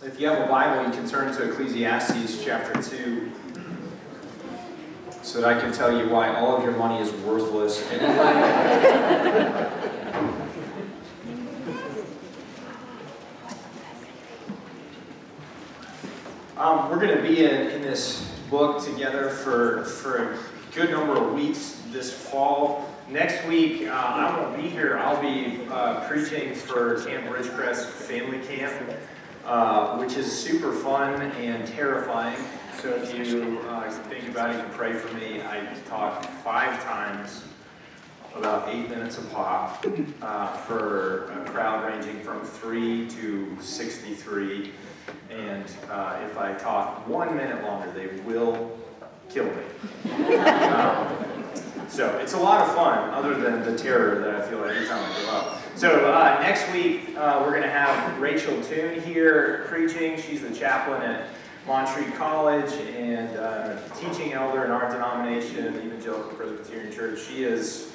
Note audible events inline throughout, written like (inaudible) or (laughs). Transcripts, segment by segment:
If you have a Bible, you can turn to Ecclesiastes chapter 2 so that I can tell you why all of your money is worthless (laughs) um, we're going to be in, in this book together for, for a good number of weeks this fall. Next week, uh, I won't be here. I'll be uh, preaching for Camp Ridgecrest Family Camp, uh, which is super fun and terrifying. So if you uh, think about it, you pray for me. I talk five times, about eight minutes a pop, uh, for a crowd ranging from 3 to 63. And uh, if I talk one minute longer, they will kill me. (laughs) Um, so it's a lot of fun, other than the terror that I feel every time I go up. So uh, next week, uh, we're going to have Rachel Toon here preaching. She's the chaplain at Montreat College and uh, teaching elder in our denomination, Evangelical Presbyterian Church. She is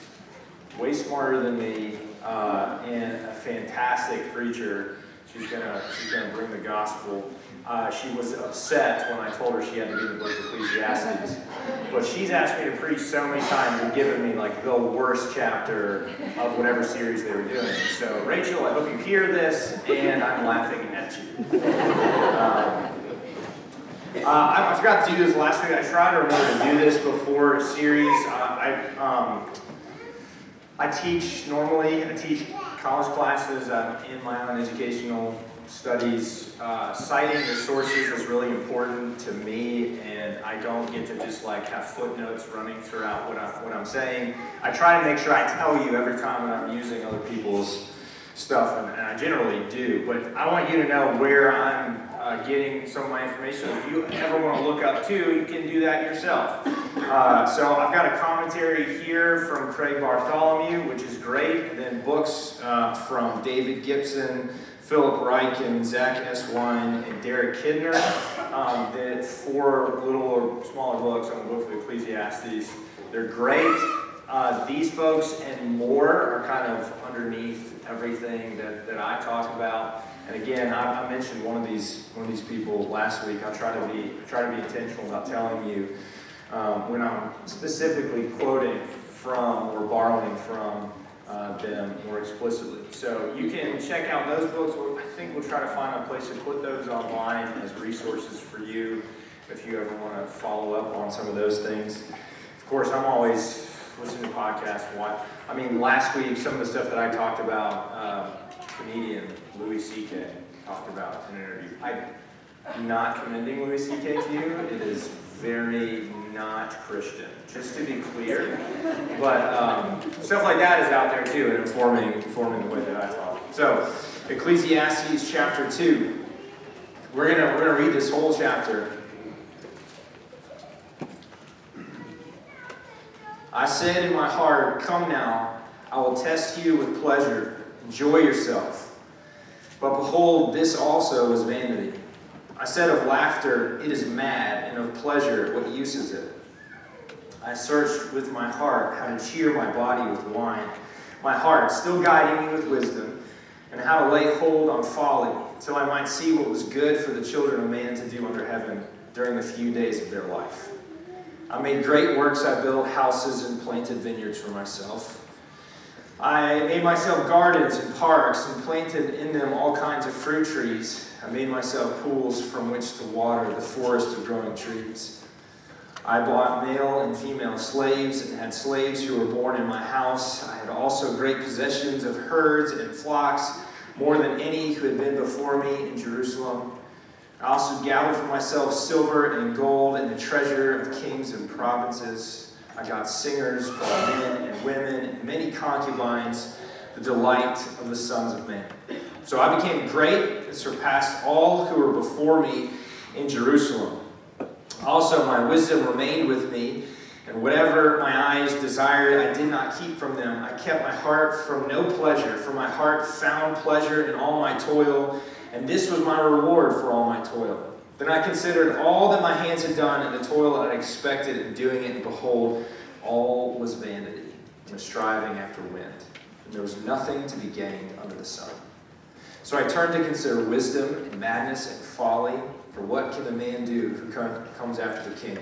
way smarter than me uh, and a fantastic preacher. She's gonna she's gonna bring the gospel. Uh, she was upset when I told her she had to read the book of Ecclesiastes. But she's asked me to preach so many times and given me like the worst chapter of whatever series they were doing. So Rachel, I hope you hear this, and I'm laughing at you. Um, uh, I, I, forgot to do this last week. I tried to remember to do this before series. Uh, I um, I teach normally. I teach college classes uh, in my own educational studies. Uh, citing the sources is really important to me, and I don't get to just like have footnotes running throughout what, I'm, what I'm saying. I try to make sure I tell you every time when I'm using other people's stuff, and, and I generally do. But I want you to know where I'm uh, getting some of my information. If you ever want to look up too, you can do that yourself. Uh, so I've got a commentary here from Craig Bartholomew, which is great, and then books uh, from David Gibson, Philip Ryken, Zach S. Wine, and Derek Kidner. Um, four little or smaller books on the book of Ecclesiastes. They're great. Uh, these folks and more are kind of underneath everything that, that I talk about. And again, I, I, mentioned one of these one of these people last week. I try to be try to be intentional about telling you um, when I'm specifically quoting from or borrowing from uh, them more explicitly. So you can check out those books. I think we'll try to find a place to put those online as resources for you if you ever want to follow up on some of those things. Of course, I'm always listening to podcasts. What I mean, last week some of the stuff that I talked about. Uh, comedian Louis C.K. talked about in an interview. I'm not commending Louis C.K. to you. It is very not Christian, just to be clear. But um, stuff like that is out there too, and informing, informing the way that I talk. So, Ecclesiastes chapter 2. We're going to we're gonna read this whole chapter. I said in my heart, Come now, I will test you with pleasure. Enjoy yourself. But behold, this also is vanity. I said of laughter, it is mad, and of pleasure, what use is it? I searched with my heart how to cheer my body with wine, my heart still guiding me with wisdom, and how to lay hold on folly, till I might see what was good for the children of man to do under heaven during the few days of their life. I made great works, I built houses and planted vineyards for myself. I made myself gardens and parks and planted in them all kinds of fruit trees. I made myself pools from which to water the forest of growing trees. I bought male and female slaves and had slaves who were born in my house. I had also great possessions of herds and flocks, more than any who had been before me in Jerusalem. I also gathered for myself silver and gold and the treasure of kings and provinces. I got singers, both men and women, and many concubines, the delight of the sons of men. So I became great and surpassed all who were before me in Jerusalem. Also, my wisdom remained with me, and whatever my eyes desired, I did not keep from them. I kept my heart from no pleasure, for my heart found pleasure in all my toil, and this was my reward for all my toil. Then I considered all that my hands had done and the toil I had expected in doing it, and behold, all was vanity and striving after wind, and there was nothing to be gained under the sun. So I turned to consider wisdom and madness and folly, for what can a man do who comes after the king?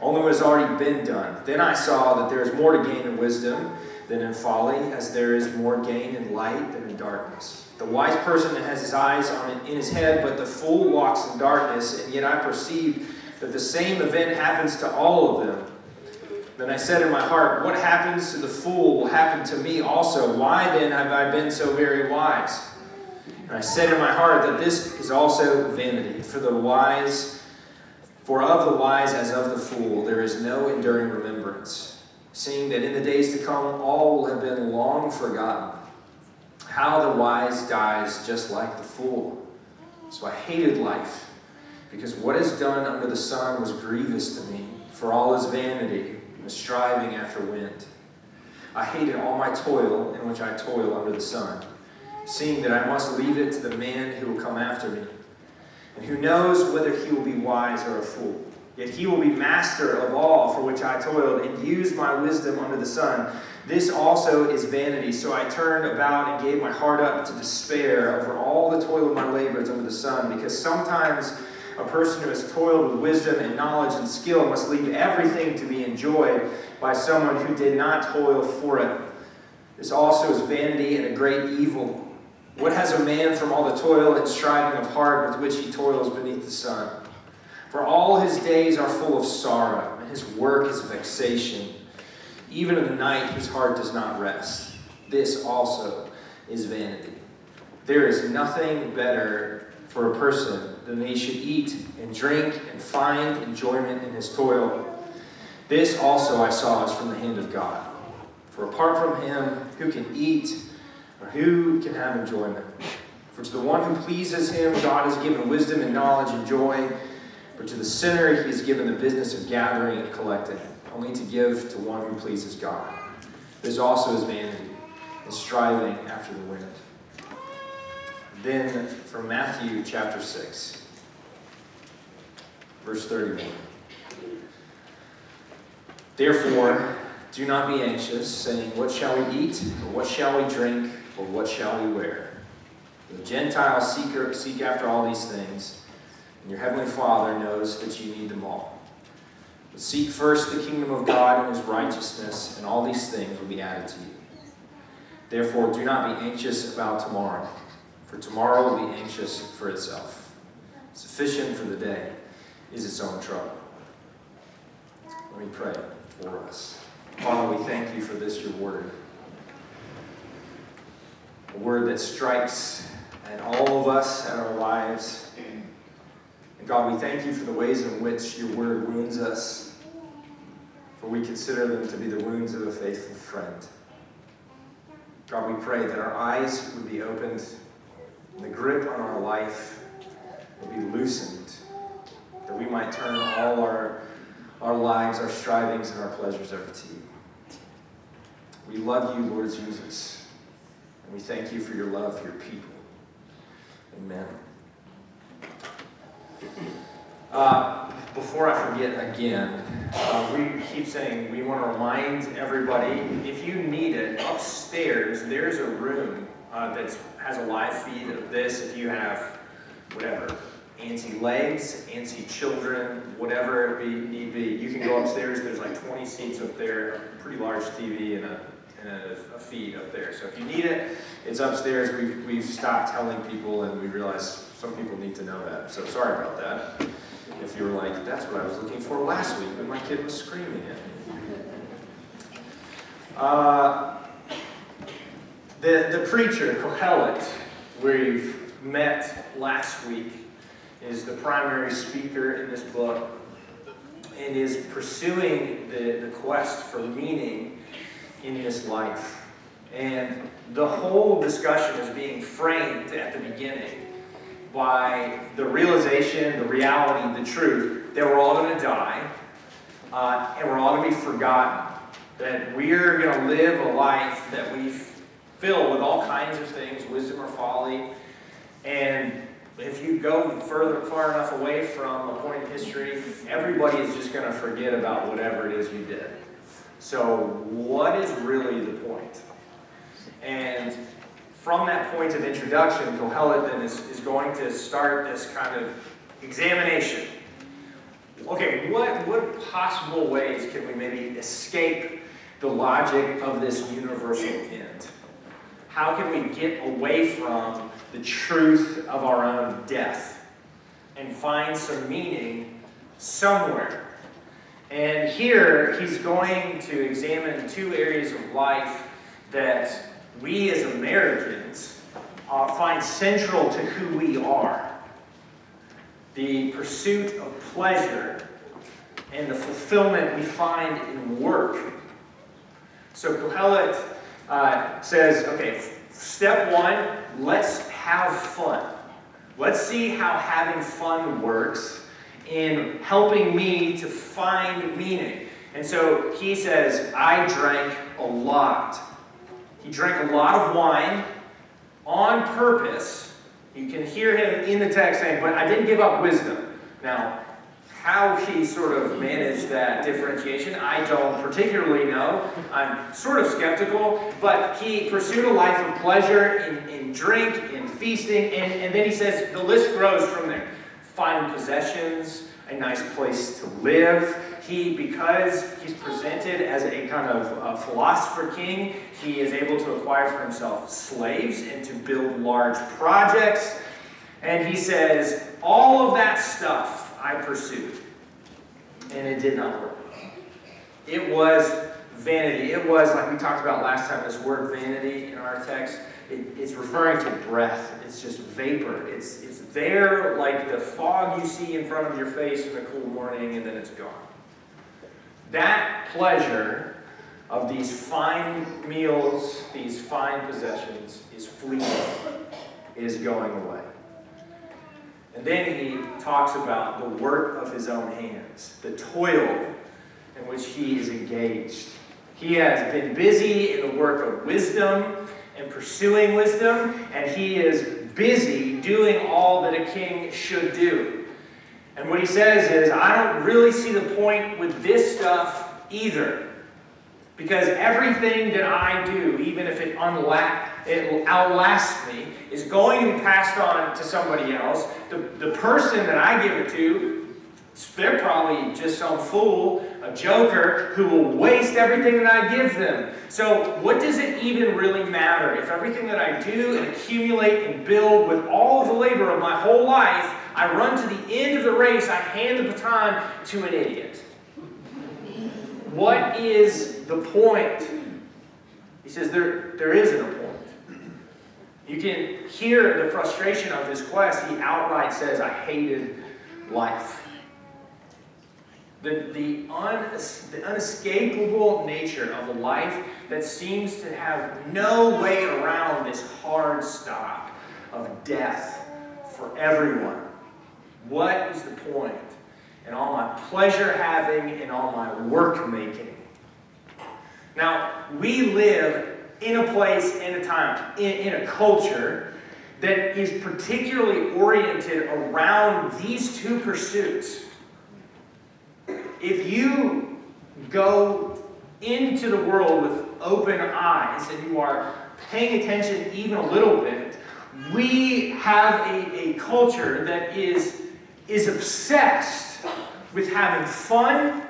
Only what has already been done. Then I saw that there is more to gain in wisdom than in folly, as there is more gain in light than in darkness. The wise person has his eyes on in his head, but the fool walks in darkness, and yet I perceive that the same event happens to all of them. Then I said in my heart, What happens to the fool will happen to me also. Why then have I been so very wise? And I said in my heart that this is also vanity. For the wise, for of the wise as of the fool, there is no enduring remembrance, seeing that in the days to come all will have been long forgotten. How the wise dies just like the fool. So I hated life, because what is done under the sun was grievous to me, for all is vanity and striving after wind. I hated all my toil in which I toil under the sun seeing that I must leave it to the man who will come after me, and who knows whether he will be wise or a fool. Yet he will be master of all for which I toiled, and used my wisdom under the sun. This also is vanity. So I turned about and gave my heart up to despair over all the toil of my labors under the sun, because sometimes a person who has toiled with wisdom and knowledge and skill must leave everything to be enjoyed by someone who did not toil for it. This also is vanity and a great evil. What has a man from all the toil and striving of heart with which he toils beneath the sun? For all his days are full of sorrow, and his work is vexation. Even in the night his heart does not rest. This also is vanity. There is nothing better for a person than he should eat and drink and find enjoyment in his toil. This also I saw is from the hand of God. For apart from him, who can eat or who can have enjoyment? For to the one who pleases him, God has given wisdom and knowledge and joy. But to the sinner, he has given the business of gathering and collecting, only to give to one who pleases God. This also is vanity, and striving after the wind. Then from Matthew chapter 6, verse 31. Therefore, do not be anxious, saying, What shall we eat? Or what shall we drink? Or what shall we wear? The Gentiles seek after all these things, and your heavenly Father knows that you need them all. But seek first the kingdom of God and his righteousness, and all these things will be added to you. Therefore, do not be anxious about tomorrow, for tomorrow will be anxious for itself. Sufficient for the day is its own trouble. Let me pray for us. Father, we thank you for this, your word a word that strikes at all of us and our lives. God, we thank you for the ways in which your word wounds us, for we consider them to be the wounds of a faithful friend. God, we pray that our eyes would be opened the grip on our life would be loosened, that we might turn all our, our lives, our strivings, and our pleasures over to you. We love you, Lord Jesus. And we thank you for your love for your people. Amen. Uh, before I forget again, uh, we keep saying we want to remind everybody if you need it, upstairs there's a room uh, that has a live feed of this. If you have whatever, anti legs, anti children, whatever it be, need be, you can go upstairs. There's like 20 seats up there, a pretty large TV, and a and a, a, feed up there. So if you need it, it's upstairs. We've, we've stopped telling people and we realize some people need to know that. So sorry about that. If you were like, that's what I was looking for last week when my kid was screaming at me. Uh, the, the preacher, Kohelet, we've met last week, is the primary speaker in this book and is pursuing the, the quest for meaning in this life. And the whole discussion is being framed at the beginning by the realization, the reality, the truth that we're all going to die uh, and we're all going to be forgotten. That we're going to live a life that we fill with all kinds of things, wisdom or folly. And if you go further, far enough away from a point in history, everybody is just going to forget about whatever it is you did. So, what is really the point? And from that point of introduction, Kohelet then is, is going to start this kind of examination. Okay, what, what possible ways can we maybe escape the logic of this universal end? How can we get away from the truth of our own death and find some meaning somewhere? And here he's going to examine two areas of life that we as Americans uh, find central to who we are the pursuit of pleasure and the fulfillment we find in work. So Kohelet uh, says, okay, step one, let's have fun. Let's see how having fun works in helping me to find meaning. And so he says, I drank a lot. He drank a lot of wine on purpose. You can hear him in the text saying, But I didn't give up wisdom. Now, how he sort of managed that differentiation, I don't particularly know. I'm sort of skeptical, but he pursued a life of pleasure in, in drink, in feasting, and, and then he says the list grows from there. Fine possessions, a nice place to live. He, because he's presented as a kind of a philosopher king, he is able to acquire for himself slaves and to build large projects. And he says, All of that stuff I pursued, and it did not work. It was vanity. It was, like we talked about last time, this word vanity in our text. It, it's referring to breath. It's just vapor. It's, it's there like the fog you see in front of your face in a cool morning, and then it's gone. That pleasure of these fine meals, these fine possessions, is fleeting, is going away. And then he talks about the work of his own hands, the toil in which he is engaged. He has been busy in the work of wisdom and pursuing wisdom, and he is busy doing all that a king should do. And what he says is, I don't really see the point with this stuff either. Because everything that I do, even if it, unla- it outlasts me, is going to be passed on to somebody else. The, the person that I give it to, they're probably just some fool, a joker, who will waste everything that I give them. So, what does it even really matter if everything that I do and accumulate and build with all the labor of my whole life, I run to the end of the race, I hand the baton to an idiot? What is the point? He says there, there isn't a point. You can hear the frustration of his quest. He outright says, I hated life. The, the, un, the unescapable nature of a life that seems to have no way around this hard stop of death for everyone. What is the point? and all my pleasure having and all my work making. Now, we live in a place in a time, in, in a culture that is particularly oriented around these two pursuits. If you go into the world with open eyes and you are paying attention even a little bit, we have a, a culture that is, is obsessed with having fun,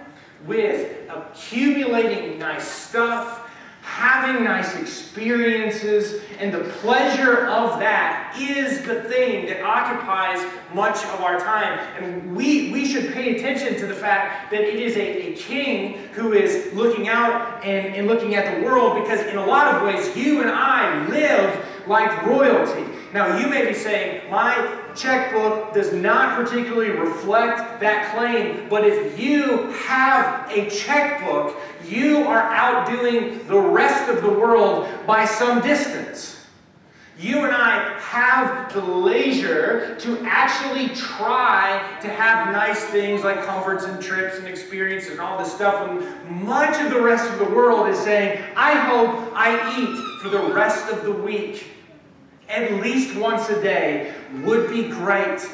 with accumulating nice stuff, having nice experiences, and the pleasure of that is the thing that occupies much of our time. And we, we should pay attention to the fact that it is a, a king who is looking out and, and looking at the world because, in a lot of ways, you and I live like royalty. Now, you may be saying, my checkbook does not particularly reflect that claim, but if you have a checkbook, you are outdoing the rest of the world by some distance. You and I have the leisure to actually try to have nice things like comforts and trips and experiences and all this stuff. And much of the rest of the world is saying, I hope I eat for the rest of the week at least once a day would be great.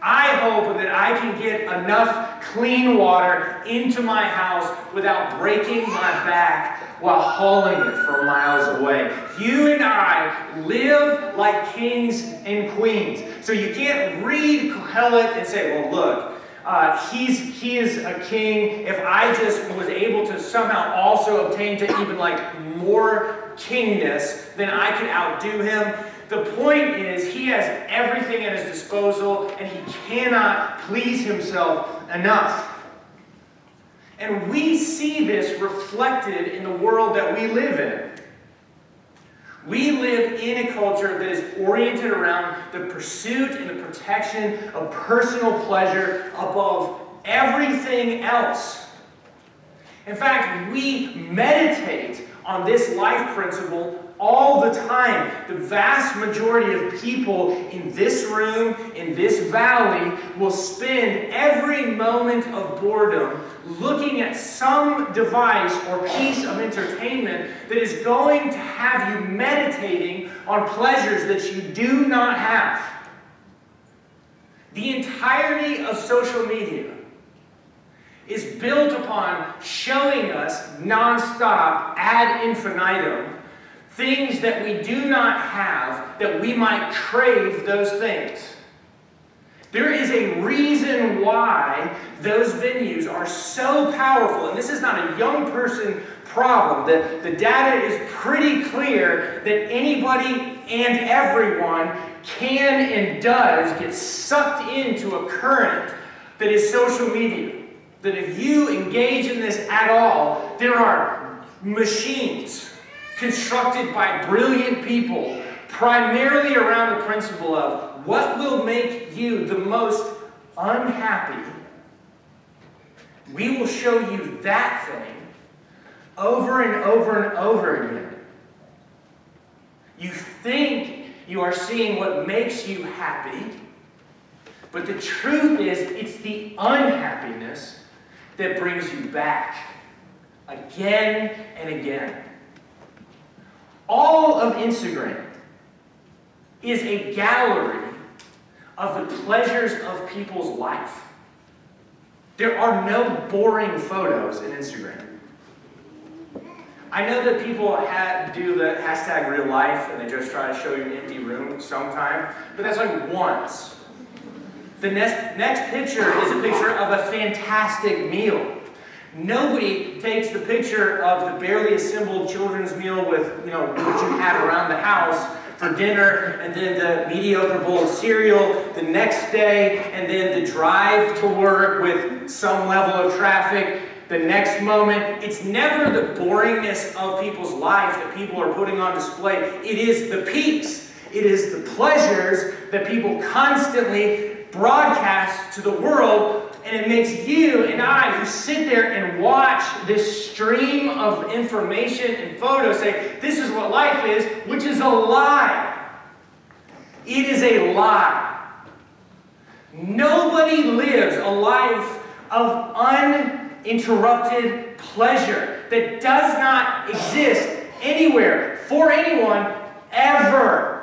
I hope that I can get enough clean water into my house without breaking my back while hauling it from miles away. You and I live like kings and queens. So you can't read Kohelet and say, well, look, uh, he's, he is a king. If I just was able to somehow also obtain to even like more kingness, then I could outdo him. The point is, he has everything at his disposal and he cannot please himself enough. And we see this reflected in the world that we live in. We live in a culture that is oriented around the pursuit and the protection of personal pleasure above everything else. In fact, we meditate on this life principle all the time. The vast majority of people in this room, in this valley, will spend every moment of boredom looking at some device or piece of entertainment that is going to have you meditating on pleasures that you do not have. The entirety of social media is built upon showing us nonstop ad infinitum things that we do not have that we might crave those things. There is a reason why those venues are so powerful. And this is not a young person problem. The, the data is pretty clear that anybody and everyone can and does get sucked into a current that is social media. That if you engage in this at all, there are machines constructed by brilliant people, primarily around the principle of what will make you the most unhappy. We will show you that thing over and over and over again. You think you are seeing what makes you happy, but the truth is, it's the unhappiness that brings you back again and again. All of Instagram is a gallery of the pleasures of people's life. There are no boring photos in Instagram. I know that people do the hashtag real life and they just try to show you an empty room sometime, but that's like once. The next, next picture is a picture of a fantastic meal. Nobody takes the picture of the barely assembled children's meal with, you know, what you had around the house for dinner, and then the mediocre bowl of cereal the next day, and then the drive to work with some level of traffic the next moment. It's never the boringness of people's life that people are putting on display, it is the peaks, it is the pleasures that people constantly to the world and it makes you and I who sit there and watch this stream of information and photos say, this is what life is, which is a lie. It is a lie. Nobody lives a life of uninterrupted pleasure that does not exist anywhere for anyone ever.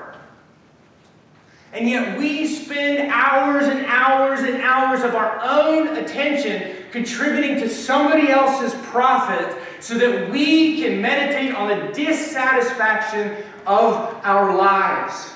And yet we spend hours and hours and hours of our own attention contributing to somebody else's profit so that we can meditate on the dissatisfaction of our lives.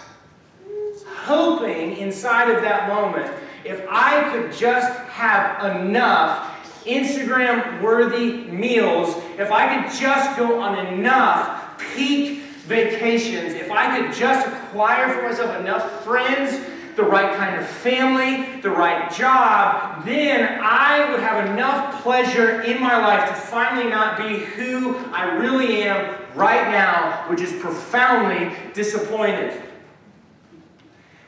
Hoping inside of that moment, if I could just have enough Instagram worthy meals, if I could just go on enough peak vacations, if I could just acquire for myself enough friends, the right kind of family, the right job, then I would have enough pleasure in my life to finally not be who I really am right now, which is profoundly disappointed.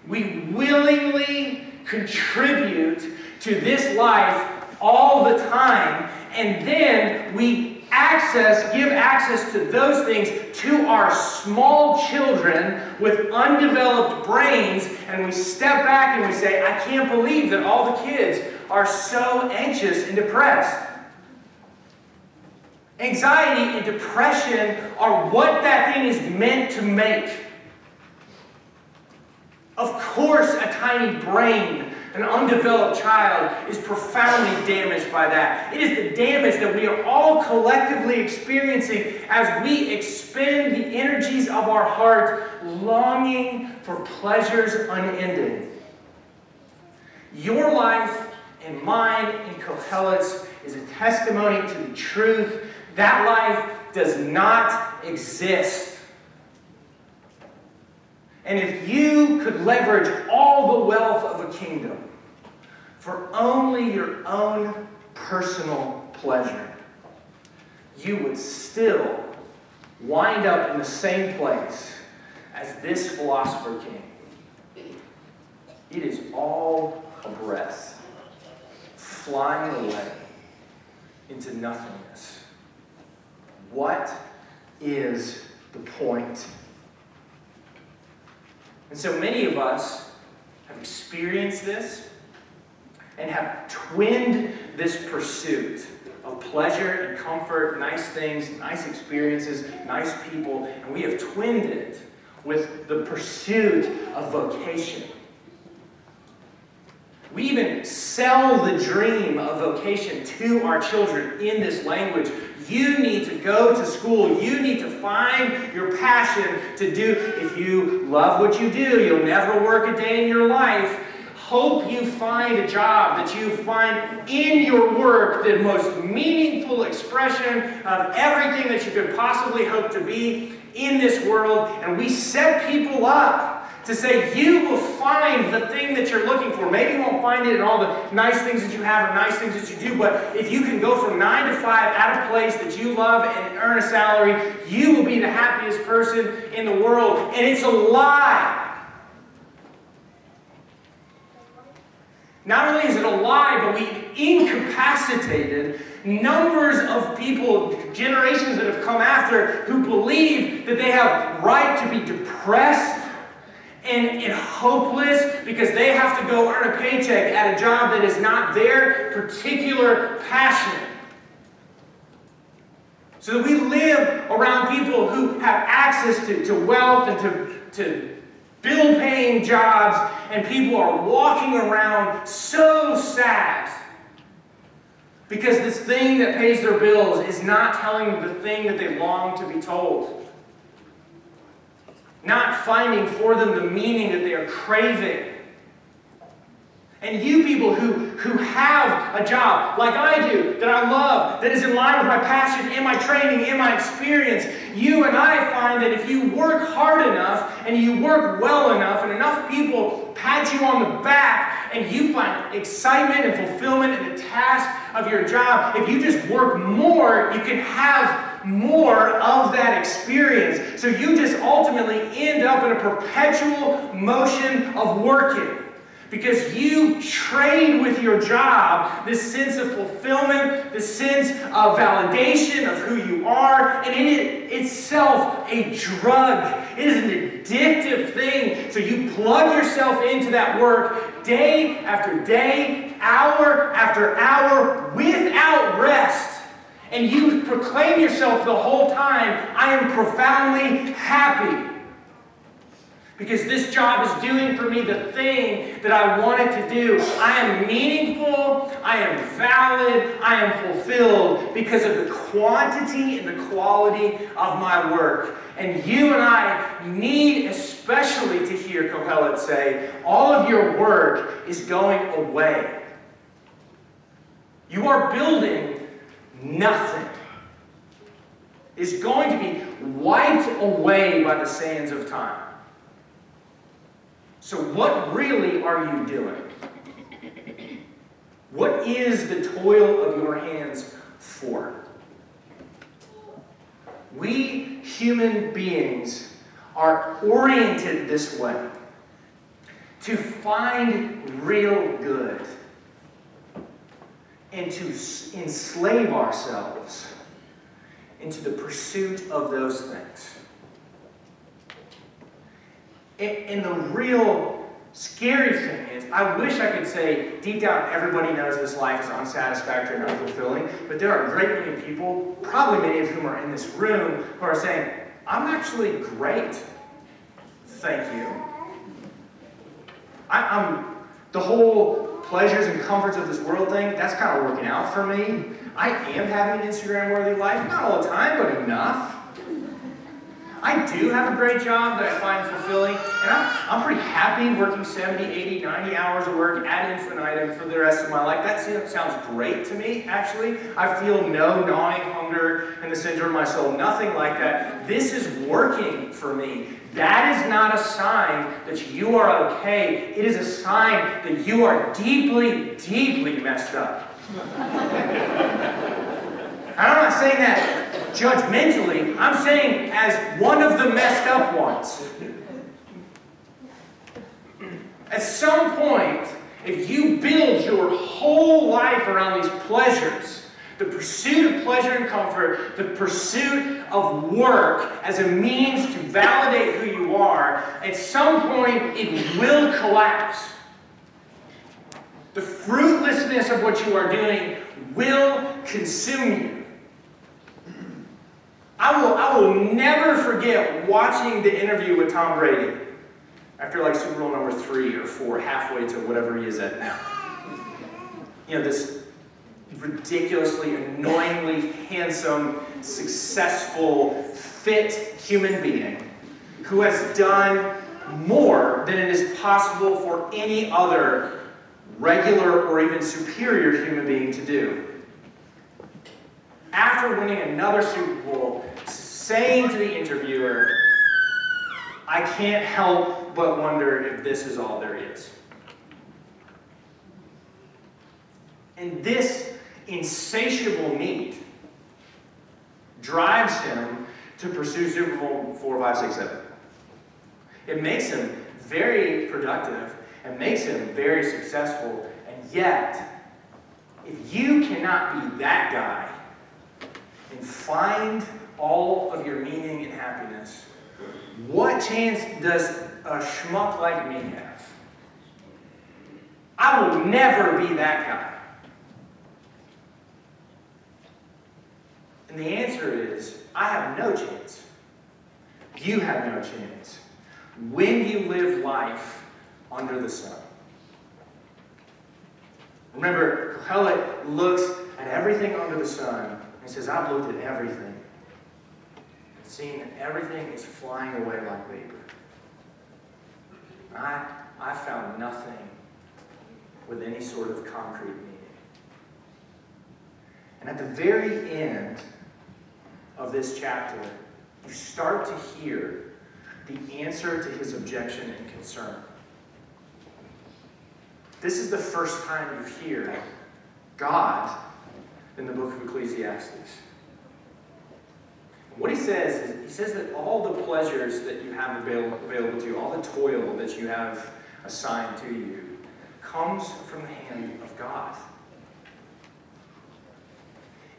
We willingly contribute to this life all the time, and then we access, give access to those things to our small children with undeveloped brains, and we step back and we say, I can't believe that all the kids are so anxious and depressed. Anxiety and depression are what that thing is meant to make. Of course, a tiny brain, an undeveloped child is profoundly damaged by that. It is the damage that we are all collectively experiencing as we expend the energies of our heart longing for pleasures unending. Your life and mine in Kohelet's is a testimony to the truth. That life does not exist. And if you could leverage all the wealth of a kingdom for only your own personal pleasure, you would still wind up in the same place as this philosopher king. It is all a breath, flying away into nothingness. What is the point? And so many of us have experienced this and have twinned this pursuit of pleasure and comfort, nice things, nice experiences, nice people, and we have twinned it with the pursuit of vocation. We even sell the dream of vocation to our children in this language. You need to go to school. You need to find your passion to do. If you love what you do, you'll never work a day in your life. Hope you find a job, that you find in your work the most meaningful expression of everything that you could possibly hope to be in this world. And we set people up to say you will find the thing that you're looking for. Maybe you won't find it in all the nice things that you have or nice things that you do, but if you can go from nine to five at a place that you love and earn a salary, you will be the happiest person in the world. And it's a lie. Not only is it a lie, but we incapacitated numbers of people, generations that have come after, who believe that they have right to be depressed and, and hopeless because they have to go earn a paycheck at a job that is not their particular passion. So that we live around people who have access to, to wealth and to, to bill paying jobs, and people are walking around so sad because this thing that pays their bills is not telling them the thing that they long to be told not finding for them the meaning that they are craving. And you people who, who have a job like I do, that I love, that is in line with my passion, in my training, in my experience, you and I find that if you work hard enough and you work well enough and enough people pat you on the back and you find excitement and fulfillment in the task of your job, if you just work more, you can have more of that experience. So you just ultimately end up in a perpetual motion of working. Because you trade with your job this sense of fulfillment, this sense of validation of who you are, and in it itself a drug. It is an addictive thing. So you plug yourself into that work day after day, hour after hour, without rest and you proclaim yourself the whole time, I am profoundly happy. Because this job is doing for me the thing that I wanted to do. I am meaningful, I am valid, I am fulfilled because of the quantity and the quality of my work. And you and I need especially to hear Kohelet say, all of your work is going away. You are building nothing is going to be wiped away by the sands of time. So, what really are you doing? What is the toil of your hands for? We human beings are oriented this way to find real good and to enslave ourselves into the pursuit of those things. And, the real scary thing is, I wish I could say deep down everybody knows this life is unsatisfactory and unfulfilling, but there are a great many people, probably many of whom are in this room, who are saying, I'm actually great. Thank you. I, am the whole pleasures and comforts of this world thing, that's kind of working out for me. I am having an Instagram worthy life, not all the time, but enough. I do have a great job that I find fulfilling, and I'm, I'm pretty happy working 70, 80, 90 hours of work ad infinitum for the rest of my life. That sounds great to me, actually. I feel no gnawing hunger in the center of my soul, nothing like that. This is working for me. That is not a sign that you are okay. It is a sign that you are deeply, deeply messed up. (laughs) I'm not saying that judgmentally, I'm saying as one of the messed up ones. At some point, if you build your whole life around these pleasures, the pursuit of pleasure and comfort, the pursuit of work as a means to validate who you are, at some point it will collapse. The fruitlessness of what you are doing will consume you. I will, I will never forget watching the interview with Tom Brady after like Super Bowl number three or four, halfway to whatever he is at now. You know, this ridiculously, annoyingly handsome, successful, fit human being who has done more than it is possible for any other regular or even superior human being to do. After winning another Super Bowl, saying to the interviewer, I can't help but wonder if this is all there is. And this insatiable need drives him to pursue Super Bowl 4, 5, 6, 7. It makes him very productive and makes him very successful. And yet, if you cannot be that guy and find all of your meaning and happiness, what chance does a schmuck like me have? I will never be that guy. And the answer is I have no chance. You have no chance. When you live life under the sun. Remember, Kohelet looks at everything under the sun and says, I've looked at everything seen that everything is flying away like vapor. I, I found nothing with any sort of concrete meaning. And at the very end of this chapter, you start to hear the answer to his objection and concern. This is the first time you hear God in the book of Ecclesiastes. What he says is, he says that all the pleasures that you have available, available to you, all the toil that you have assigned to you, comes from the hand of God.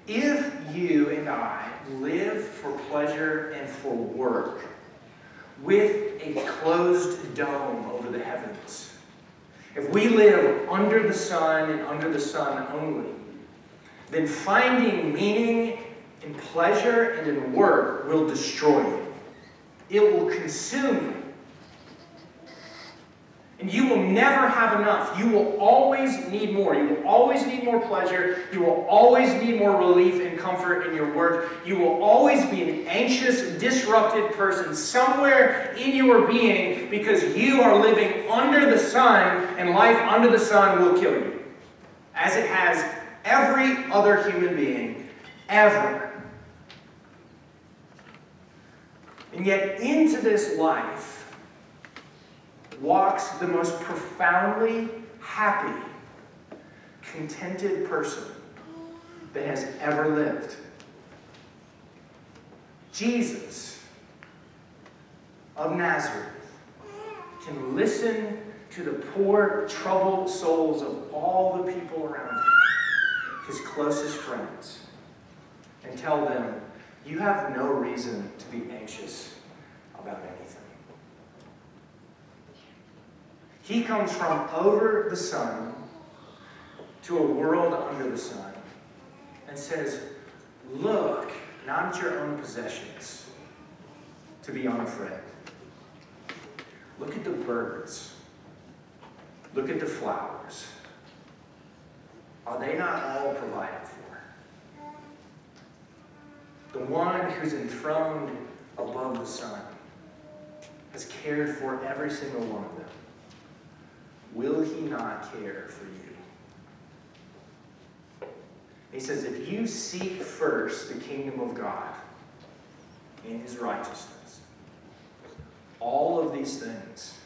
If you and I live for pleasure and for work with a closed dome over the heavens, if we live under the sun and under the sun only, then finding meaning in pleasure and in work will destroy you. It will consume you. And you will never have enough. You will always need more. You will always need more pleasure. You will always need more relief and comfort in your work. You will always be an anxious, disrupted person somewhere in your being because you are living under the sun, and life under the sun will kill you. As it has every other human being ever. And yet, into this life walks the most profoundly happy, contented person that has ever lived. Jesus of Nazareth can listen to the poor, troubled souls of all the people around him, his closest friends, and tell them, you have no reason to be anxious about anything. He comes from over the sun to a world under the sun and says, Look not at your own possessions to be unafraid. Look at the birds. Look at the flowers. are they not all provided for? The one who's enthroned above the sun has cared for every single one of them. Will he not care for you? He says, if you seek first the kingdom of God and his righteousness, all of these things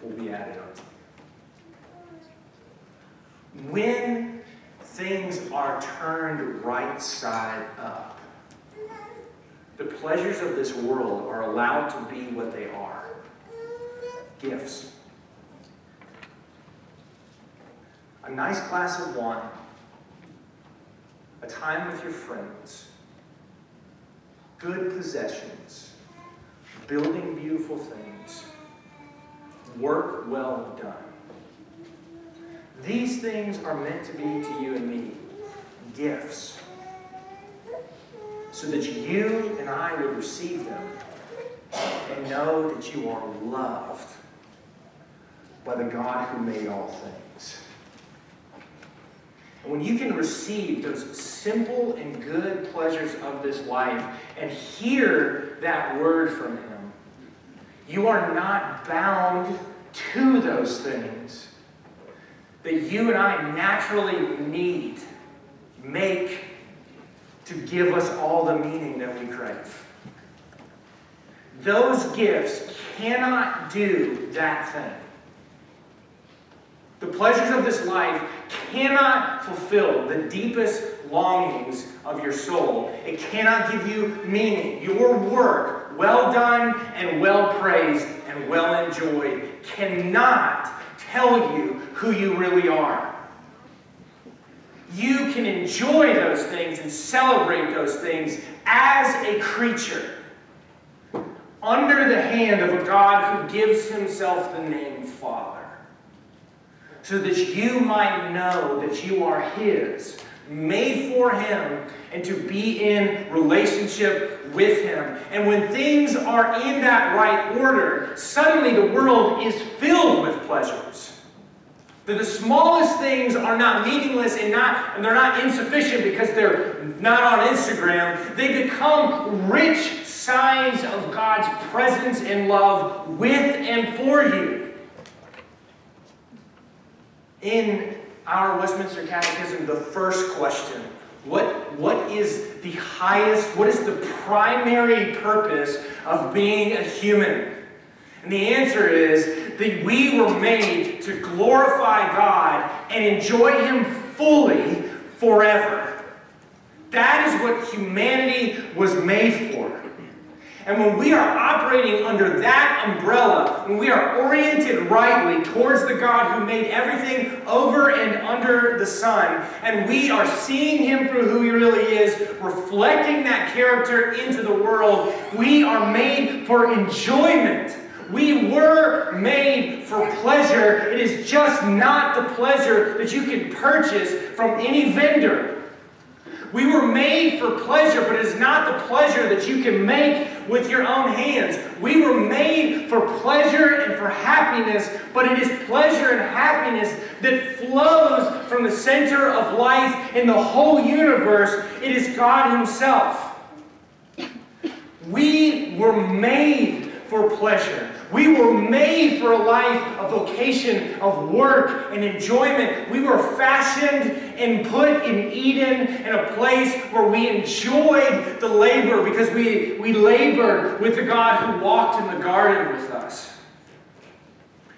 will be added unto you. When things are turned right side up, the pleasures of this world are allowed to be what they are. Gifts. A nice glass of wine, a time with your friends, good possessions, building beautiful things, work well done. These things are meant to be to you and me. Gifts so that you and I would receive them and know that you are loved by the God who made all things. And when you can receive those simple and good pleasures of this life and hear that word from Him, you are not bound to those things that you and I naturally need, make, to give us all the meaning that we crave. Those gifts cannot do that thing. The pleasures of this life cannot fulfill the deepest longings of your soul. It cannot give you meaning. Your work, well done and well praised and well enjoyed, cannot tell you who you really are you can enjoy those things and celebrate those things as a creature under the hand of a God who gives himself the name Father. So that you might know that you are his, made for him, and to be in relationship with him. And when things are in that right order, suddenly the world is filled with pleasures. That the smallest things are not meaningless and not and they're not insufficient because they're not on Instagram. They become rich signs of God's presence and love with and for you. In our Westminster Catechism, the first question what, what is the highest, what is the primary purpose of being a human? And the answer is that we were made to glorify God and enjoy Him fully forever. That is what humanity was made for. And when we are operating under that umbrella, when we are oriented rightly towards the God who made everything over and under the sun, and we are seeing Him through who He really is, reflecting that character into the world, we are made for enjoyment. We were made for pleasure. It is just not the pleasure that you can purchase from any vendor. We were made for pleasure, but it is not the pleasure that you can make with your own hands. We were made for pleasure and for happiness, but it is pleasure and happiness that flows from the center of life in the whole universe. It is God Himself. We were made for pleasure. We were made for a life of vocation, of work and enjoyment. We were fashioned and put in Eden in a place where we enjoyed the labor because we, we labored with the God who walked in the garden with us.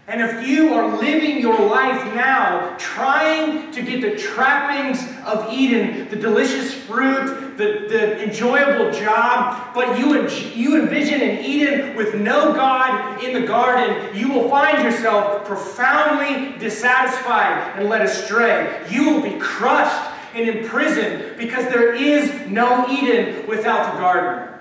And if you are living your life now trying to get the trappings of Eden, the delicious fruit, the, the enjoyable job, but you, you envision an Eden with no God in the garden, you will find yourself profoundly dissatisfied and led astray. You will be crushed and imprisoned because there is no Eden without the garden.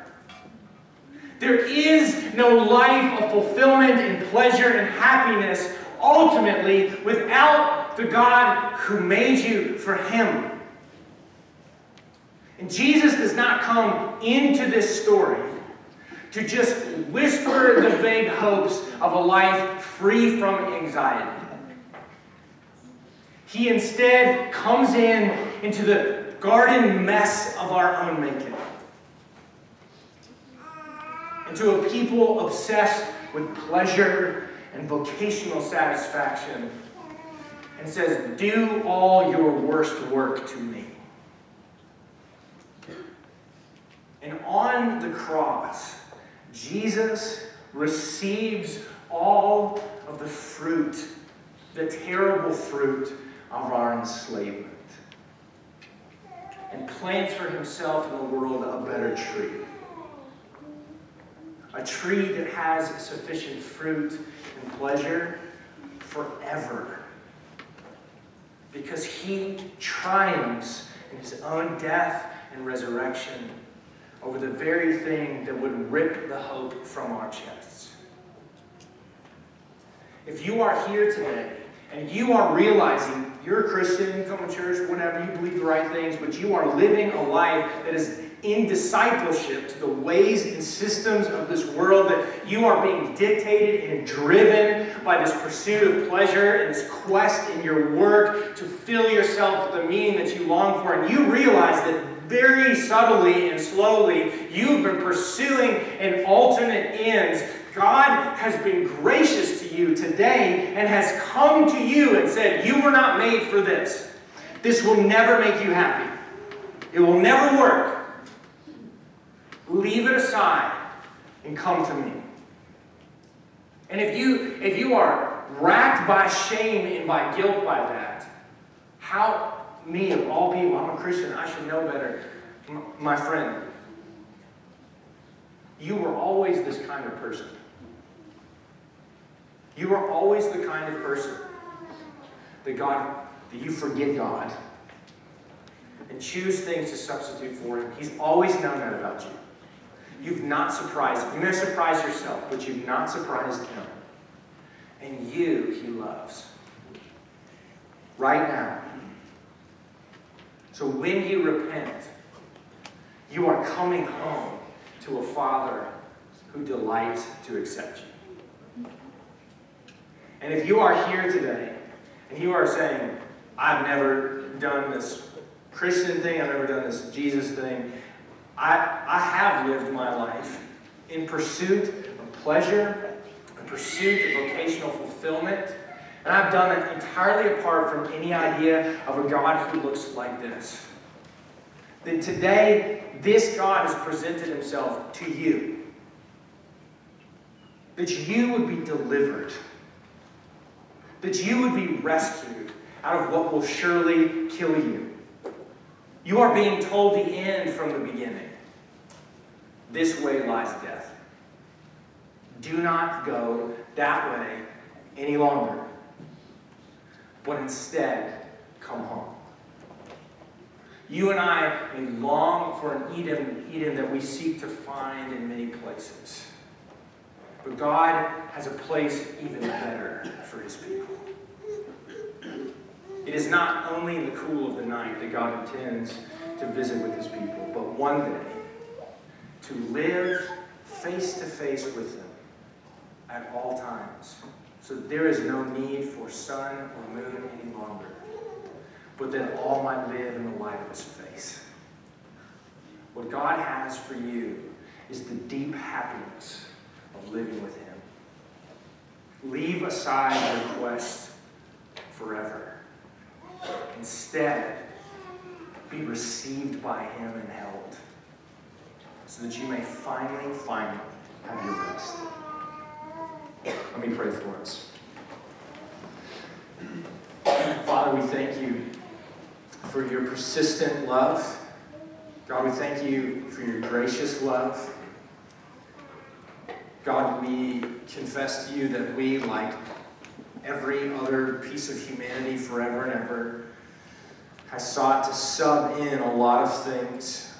There is no life of fulfillment and pleasure and happiness ultimately without the God who made you for Him. And Jesus does not come into this story to just whisper the vague hopes of a life free from anxiety. He instead comes in into the garden mess of our own making. Into a people obsessed with pleasure and vocational satisfaction and says, Do all your worst work to me. And on the cross, Jesus receives all of the fruit, the terrible fruit of our enslavement, and plants for himself in the world a better tree. A tree that has sufficient fruit and pleasure forever. Because he triumphs in his own death and resurrection over the very thing that would rip the hope from our chests. If you are here today and you are realizing you're a Christian, you come to church, whatever, you believe the right things, but you are living a life that is in discipleship to the ways and systems of this world, that you are being dictated and driven by this pursuit of pleasure and this quest in your work to fill yourself with the meaning that you long for, and you realize that very subtly and slowly you've been pursuing an alternate ends God has been gracious to you today and has come to you and said, You were not made for this. This will never make you happy. It will never work. Leave it aside and come to me. And if you if you are racked by shame and by guilt by that, how me of all people, I'm a Christian, I should know better. My friend, you were always this kind of person. You were always the kind of person that God, that you forget God and choose things to substitute for Him. He's always known that about you. You've not surprised You may surprise yourself, but you've not surprised Him. And you, He loves. Right now. So when you repent, you are coming home to a Father who delights to accept you. And if you are here today and you are saying, I've never done this Christian thing, I've never done this Jesus thing, I, I have lived my life in pursuit of pleasure, in pursuit of vocational fulfillment, and I've done it entirely apart from any idea of a God who looks like this. Then today, this God has presented himself to you. That you would be delivered that you would be rescued out of what will surely kill you. You are being told the end from the beginning. This way lies death. Do not go that way any longer, but instead come home. You and I may long for an Eden, Eden that we seek to find in many places. But God has a place even better for his people. It is not only in the cool of the night that God intends to visit with his people, but one day to live face to face with them at all times. So that there is no need for sun or moon any longer, but that all might live in the light of his face. What God has for you is the deep happiness of living with Him. Leave aside your quest forever. Instead, be received by Him and held, so that you may finally, finally have your rest. Let me pray for us. Father, we thank you for your persistent love. God, we thank you for your gracious love. God, we confess to you that we, like every other piece of humanity forever and ever, has sought to sub in a lot of things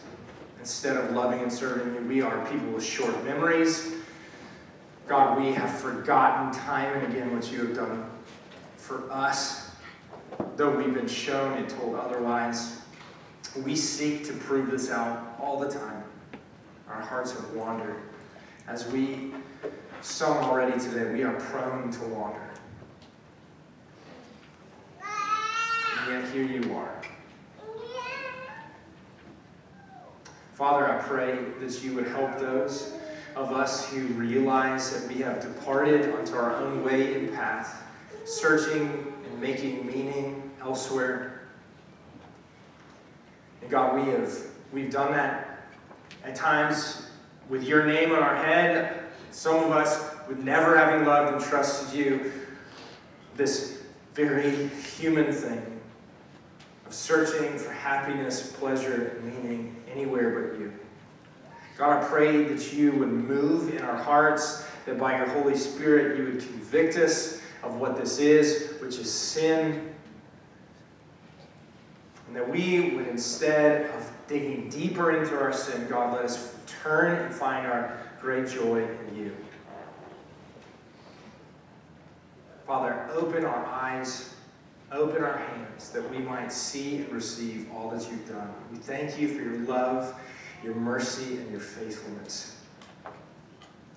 instead of loving and serving you. We are people with short memories. God, we have forgotten time and again what you have done for us, though we've been shown and told otherwise. We seek to prove this out all the time. Our hearts have wandered. As we sung already today, we are prone to wander. And yet here you are. Father, I pray that you would help those of us who realize that we have departed onto our own way and path, searching and making meaning elsewhere. And God, we have we've done that at times with your name on our head. Some of us with never having loved and trusted you. This very human thing of searching for happiness, pleasure, meaning anywhere but you. God, I pray that you would move in our hearts, that by your Holy Spirit you would convict us of what this is, which is sin, and that we would, instead of digging deeper into our sin, God, let us turn and find our great joy in you. Father, open our eyes, open our hands, that we might see and receive all that you've done. We thank you for your love, your mercy, and your faithfulness.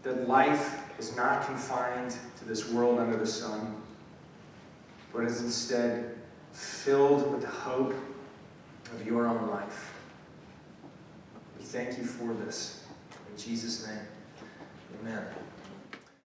That life is not confined to this world under the sun, but is instead filled with the hope of your own life. We thank you for this. In Jesus' name, amen.